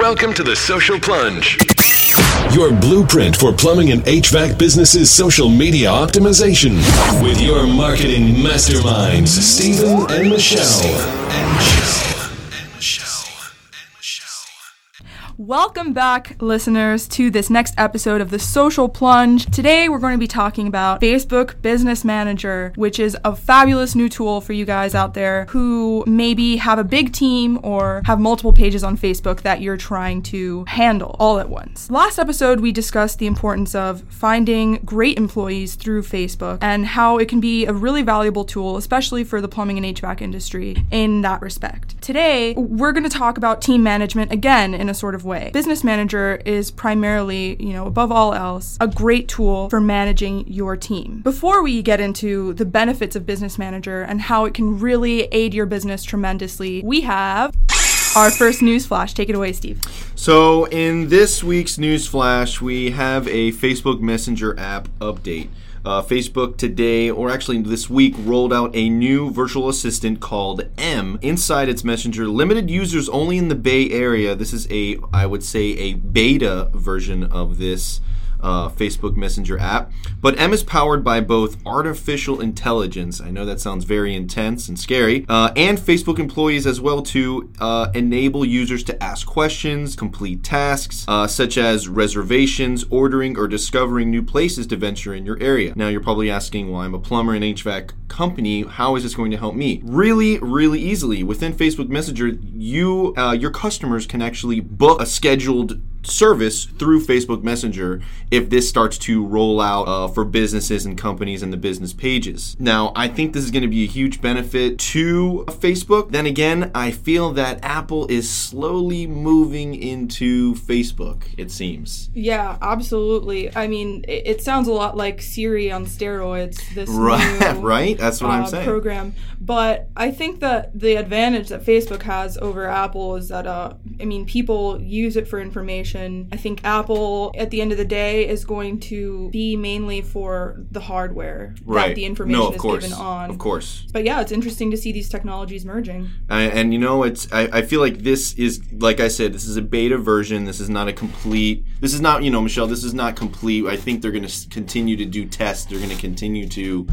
Welcome to the Social Plunge. Your blueprint for plumbing and HVAC businesses' social media optimization. With your marketing masterminds, Stephen and Michelle. And Michelle. Welcome back, listeners, to this next episode of the Social Plunge. Today, we're going to be talking about Facebook Business Manager, which is a fabulous new tool for you guys out there who maybe have a big team or have multiple pages on Facebook that you're trying to handle all at once. Last episode, we discussed the importance of finding great employees through Facebook and how it can be a really valuable tool, especially for the plumbing and HVAC industry in that respect. Today, we're going to talk about team management again in a sort of way. Business Manager is primarily, you know, above all else, a great tool for managing your team. Before we get into the benefits of Business Manager and how it can really aid your business tremendously, we have our first news flash. Take it away, Steve. So, in this week's news flash, we have a Facebook Messenger app update. Uh, Facebook today, or actually this week, rolled out a new virtual assistant called M. Inside its Messenger, limited users only in the Bay Area. This is a, I would say, a beta version of this uh, Facebook Messenger app. But M is powered by both artificial intelligence. I know that sounds very intense and scary, uh, and Facebook employees as well to uh, enable users to ask questions, complete tasks uh, such as reservations, ordering, or discovering new places to venture in your area. Now you're probably asking, well, I'm a plumber and HVAC company. How is this going to help me? Really, really easily within Facebook Messenger, you uh, your customers can actually book a scheduled service through Facebook Messenger if this starts to roll out uh, for businesses and companies and the business pages. Now, I think this is going to be a huge benefit to Facebook. Then again, I feel that Apple is slowly moving into Facebook, it seems. Yeah, absolutely. I mean, it, it sounds a lot like Siri on steroids. This Right, new, right? That's what I'm uh, saying. program. But I think that the advantage that Facebook has over Apple is that, uh, I mean, people use it for information. I think Apple, at the end of the day, is going to be mainly for the hardware Right. that the information no, of is course. given on. Of course. But yeah, it's interesting to see these technologies merging. I, and you know, it's I, I feel like this is like I said, this is a beta version. This is not a complete. This is not you know, Michelle. This is not complete. I think they're going to continue to do tests. They're going to continue to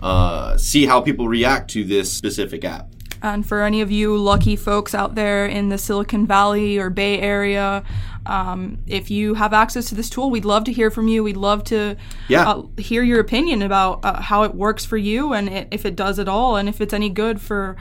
uh, see how people react to this specific app. And for any of you lucky folks out there in the Silicon Valley or Bay Area, um, if you have access to this tool, we'd love to hear from you. We'd love to Yeah. uh, hear your opinion about uh, how it works for you and i if it does at all, and if it's any good for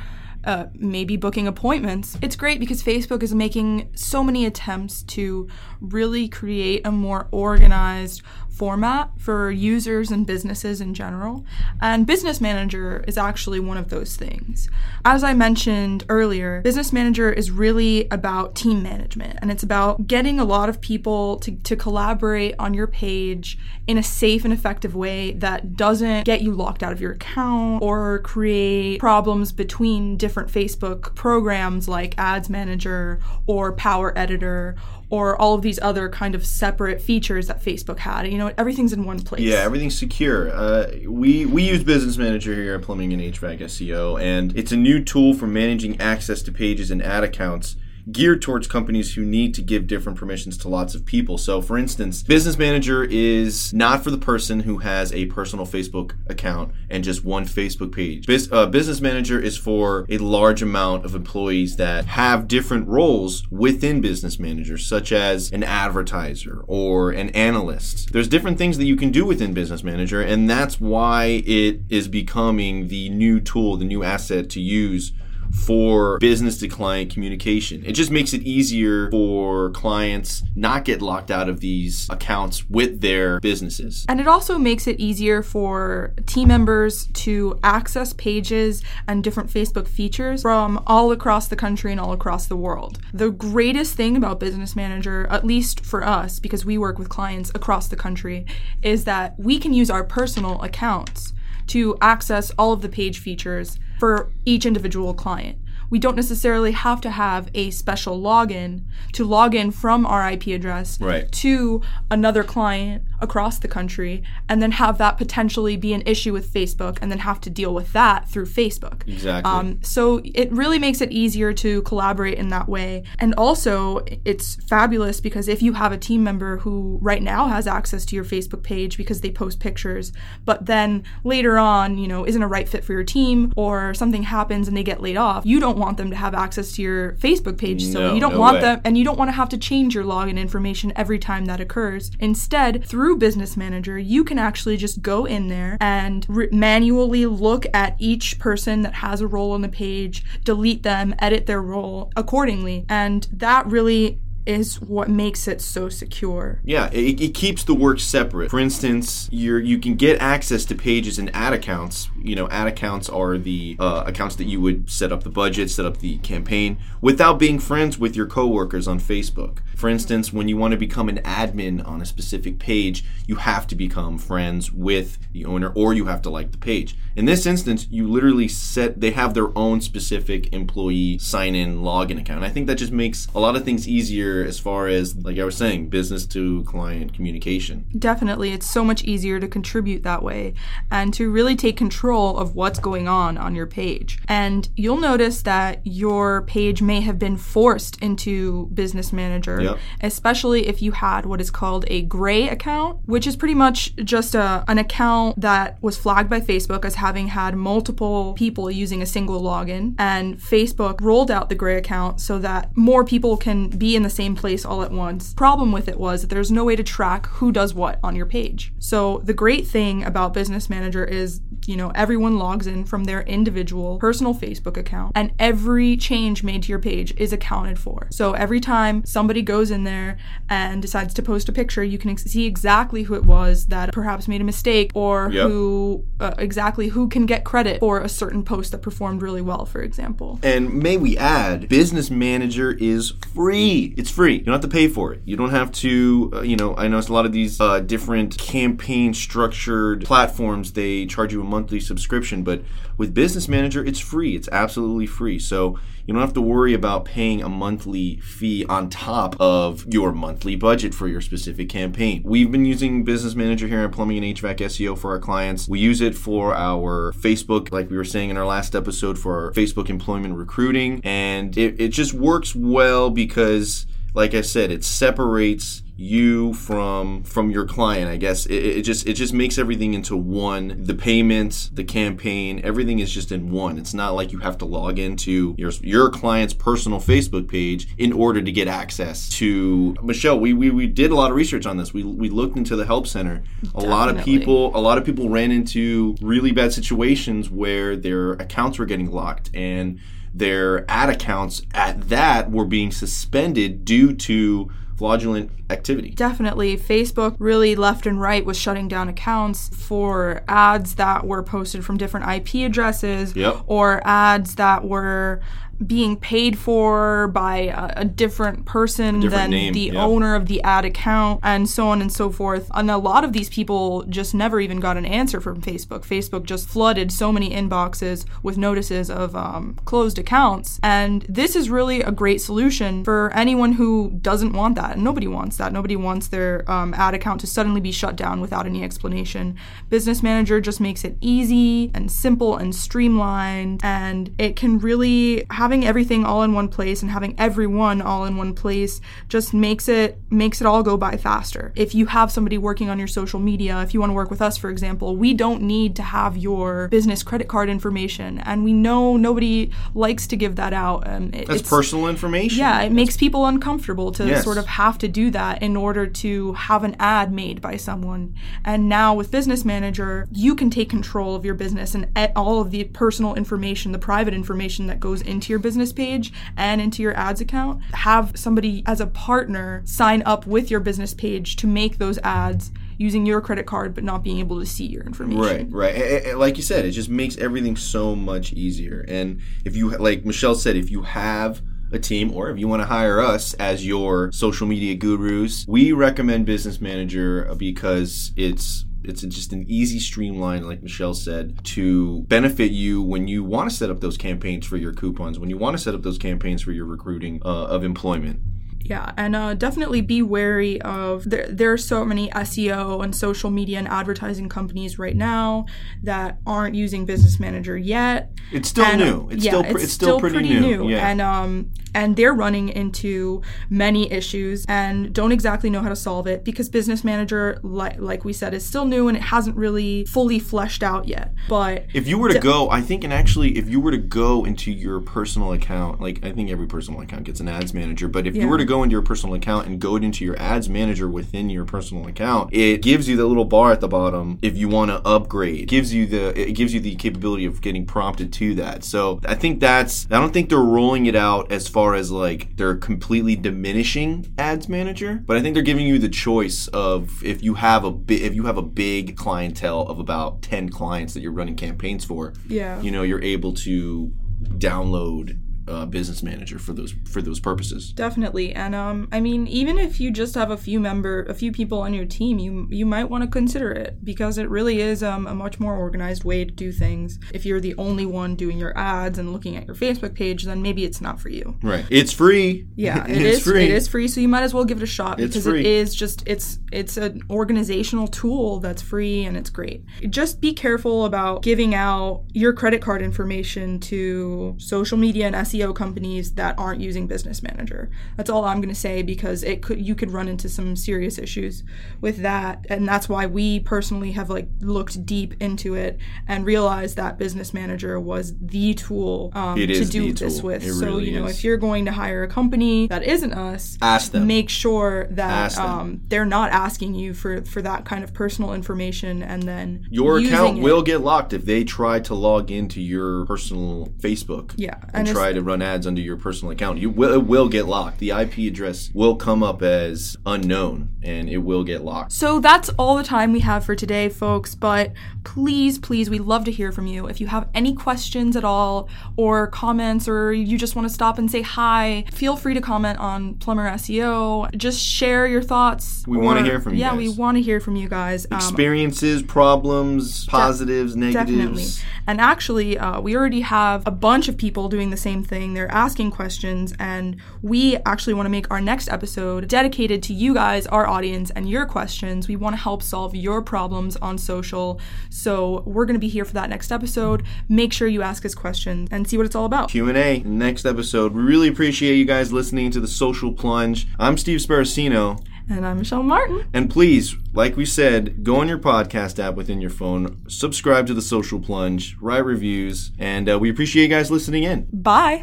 uh, maybe booking appointments. It's great because Facebook is making so many attempts to really create a more organized format for users and businesses in general. And Business Manager is actually one of those things. As I mentioned earlier, Business Manager is really about team management and it's about getting a lot of people to, to collaborate on your page in a safe and effective way that doesn't get you locked out of your account or create problems between different Facebook programs like Ads Manager or Power Editor or all of these other kind of separate features that Facebook had. You know, everything's in one place. Yeah, everything's secure. Uh, we we use Business Manager here at Plumbing and HVAC SEO, and it's a new tool for managing access to pages and ad accounts geared towards companies who need to give different permissions to lots of people. So, for instance, Business Manager is not for the person who has a personal Facebook account and just one Facebook page. Uh, Business Manager is for a large amount of employees that have different roles within Business Manager, such as an advertiser or an analyst. There's different things that you can do within Business Manager, and that's why it is becoming the new tool, the new asset to use for business to client communication. It just makes it easier for clients not get locked out of these accounts with their businesses. And it also makes it easier for team members to access pages and different Facebook features from all across the country and all across the world. The greatest thing about Business Manager, at least for us, because we work with clients across the country, is that we can use our personal accounts to access all of the page features for each individual client. We don't necessarily have to have a special login to log in from our IP address Right. to another client across the country and then have that potentially be an issue with Facebook and then have to deal with that through Facebook. Exactly. Um, so it really makes it easier to collaborate in that way. And also, it's fabulous because if you have a team member who right now has access to your Facebook page because they post pictures, but then later on, you know, isn't a right fit for your team or something happens and they get laid off, you don't want them to have access to your Facebook page. So No, you don't no want way. them, and you don't want to have to change your login information every time that occurs. Instead, through Business Manager, you can actually just go in there and re- manually look at each person that has a role on the page, delete them, edit their role accordingly. And that really is what makes it so secure. Yeah, it, it keeps the work separate. For instance, you're you can get access to pages and ad accounts. You know, ad accounts are the uh, accounts that you would set up the budget, set up the campaign, without being friends with your coworkers on Facebook. For instance, when you want to become an admin on a specific page, you have to become friends with the owner, or you have to like the page. In this instance, you literally set they have their own specific employee sign in login account. I think that just makes a lot of things easier as far as like I was saying, business to client communication. Definitely, it's so much easier to contribute that way and to really take control of what's going on on your page. And you'll notice that your page may have been forced into Business Manager, Yep. especially if you had what is called a gray account, which is pretty much just a, an account that was flagged by Facebook as having had multiple people using a single login. And Facebook rolled out the gray account so that more people can be in the same place all at once. Problem with it was that there's no way to track who does what on your page. So the great thing about Business Manager is, you know, everyone logs in from their individual personal Facebook account and every change made to your page is accounted for. So every time somebody goes in there and decides to post a picture, you can see exactly who it was that perhaps made a mistake or Yep. who uh, exactly who can get credit for a certain post that performed really well, for example. And may we add, Business Manager is free. It's free. You don't have to pay for it. You don't have to, uh, you know, I know it's a lot of these uh, different campaign structured platforms, they charge you a monthly subscription, but with Business Manager, it's free. It's absolutely free. So you don't have to worry about paying a monthly fee on top of your monthly budget for your specific campaign. We've been using Business Manager here at Plumbing and HVAC SEO for our clients. We use it for our Facebook, like we were saying in our last episode, for our Facebook employment recruiting. And it, it just works well because, like I said, it separates you from from your client i guess. It, it just it just makes everything into one. The payments the campaign everything is just in one. It's not like you have to log into your your client's personal facebook page in order to get access to michelle we we, we did a lot of research on this. We we looked into the help center. A lot of people a lot of people ran into really bad situations where their accounts were getting locked and their ad accounts at that were being suspended due to fraudulent activity. Definitely, Facebook really left and right was shutting down accounts for ads that were posted from different IP addresses Yep. or ads that were being paid for by a, a different person different than name, the owner of the ad account and so on and so forth. And a lot of these people just never even got an answer from Facebook. Facebook just flooded so many inboxes with notices of um, closed accounts. And this is really a great solution for anyone who doesn't want that. And nobody wants that. Nobody wants their um, ad account to suddenly be shut down without any explanation. Business Manager just makes it easy and simple and streamlined. And it can really, having everything all in one place and having everyone all in one place just makes it makes it all go by faster. If you have somebody working on your social media, if you want to work with us for example, we don't need to have your business credit card information and we know nobody likes to give that out. Um, it- That's it's- personal information. yeah, it makes people uncomfortable to Yes. sort of have to do that in order to have an ad made by someone. And now with Business Manager, you can take control of your business and all of the personal information, the private information that goes into your business page and into your ads account. Have somebody as a partner sign up with your business page to make those ads using your credit card but not being able to see your information. Right, right. A- a- Like you said, it just makes everything so much easier. And if you, like Michelle said, if you have a team or if you want to hire us as your social media gurus, we recommend Business Manager because it's it's just an easy streamline like michelle said to benefit you when you want to set up those campaigns for your coupons when you want to set up those campaigns for your recruiting uh, of employment Yeah, and uh, definitely be wary of there. There are so many SEO and social media and advertising companies right now that aren't using Business Manager yet. It's still And, new. It's yeah, still pr- it's still pretty new. Yeah. and um, and they're running into many issues and don't exactly know how to solve it because Business Manager, like like we said, is still new and it hasn't really fully fleshed out yet. But If you were to go, I think, and actually, if you were to go into your personal account, like I think every personal account gets an ads manager, but if you were to go into your personal account and go into your ads manager within your personal account, it gives you the little bar at the bottom if you want to upgrade. It gives you the it gives you the capability of getting prompted to that. So I think that's I don't think they're rolling it out as far as like they're completely diminishing ads manager, but I think they're giving you the choice of if you have a bi- if you have a big clientele of about 10 clients that you're running campaigns for, Yeah. you know, you're able to download uh, business manager for those for those purposes. Definitely, and um, I mean, even if you just have a few member, a few people on your team, you you might want to consider it because it really is um, a much more organized way to do things. If you're the only one doing your ads and looking at your Facebook page, then maybe it's not for you. Right. It's free. Yeah, it it's is. free. It is free, so you might as well give it a shot It's because free. it is just it's it's an organizational tool that's free and it's great. Just be careful about giving out your credit card information to social media and SEO companies that aren't using Business Manager. That's all I'm going to say because it could you could run into some serious issues with that, and that's why we personally have like looked deep into it and realized that Business Manager was the tool um, to do this tool. with. It so really you know, is. if you're going to hire a company that isn't us, Ask them. make sure that um, they're not asking you for for that kind of personal information and then Your account it. will get locked if they try to log into your personal Facebook. Yeah, And, and try to run ads under your personal account. You will it will get locked. The IP address will come up as unknown and it will get locked. So that's all the time we have for today, folks. But please, please, we'd love to hear from you. If you have any questions at all, or comments, or you just want to stop and say hi, feel free to comment on Plumber SEO. Just share your thoughts. We wanna hear from you Yeah, guys. we want to hear from you guys. Um, Experiences, problems, positives, negatives. Definitely. And actually, uh, we already have a bunch of people doing the same thing. They're asking questions, and we actually want to make our next episode dedicated to you guys, our audience, and your questions. We want to help solve your problems on social. So we're going to be here for that next episode. Make sure you ask us questions and see what it's all about. Q&A next episode. We really appreciate you guys listening to the Social Plunge. I'm Steve Sparacino. And I'm Michelle Martin. And please, like we said, go on your podcast app within your phone, subscribe to the Social Plunge, write reviews, and uh, we appreciate you guys listening in. Bye.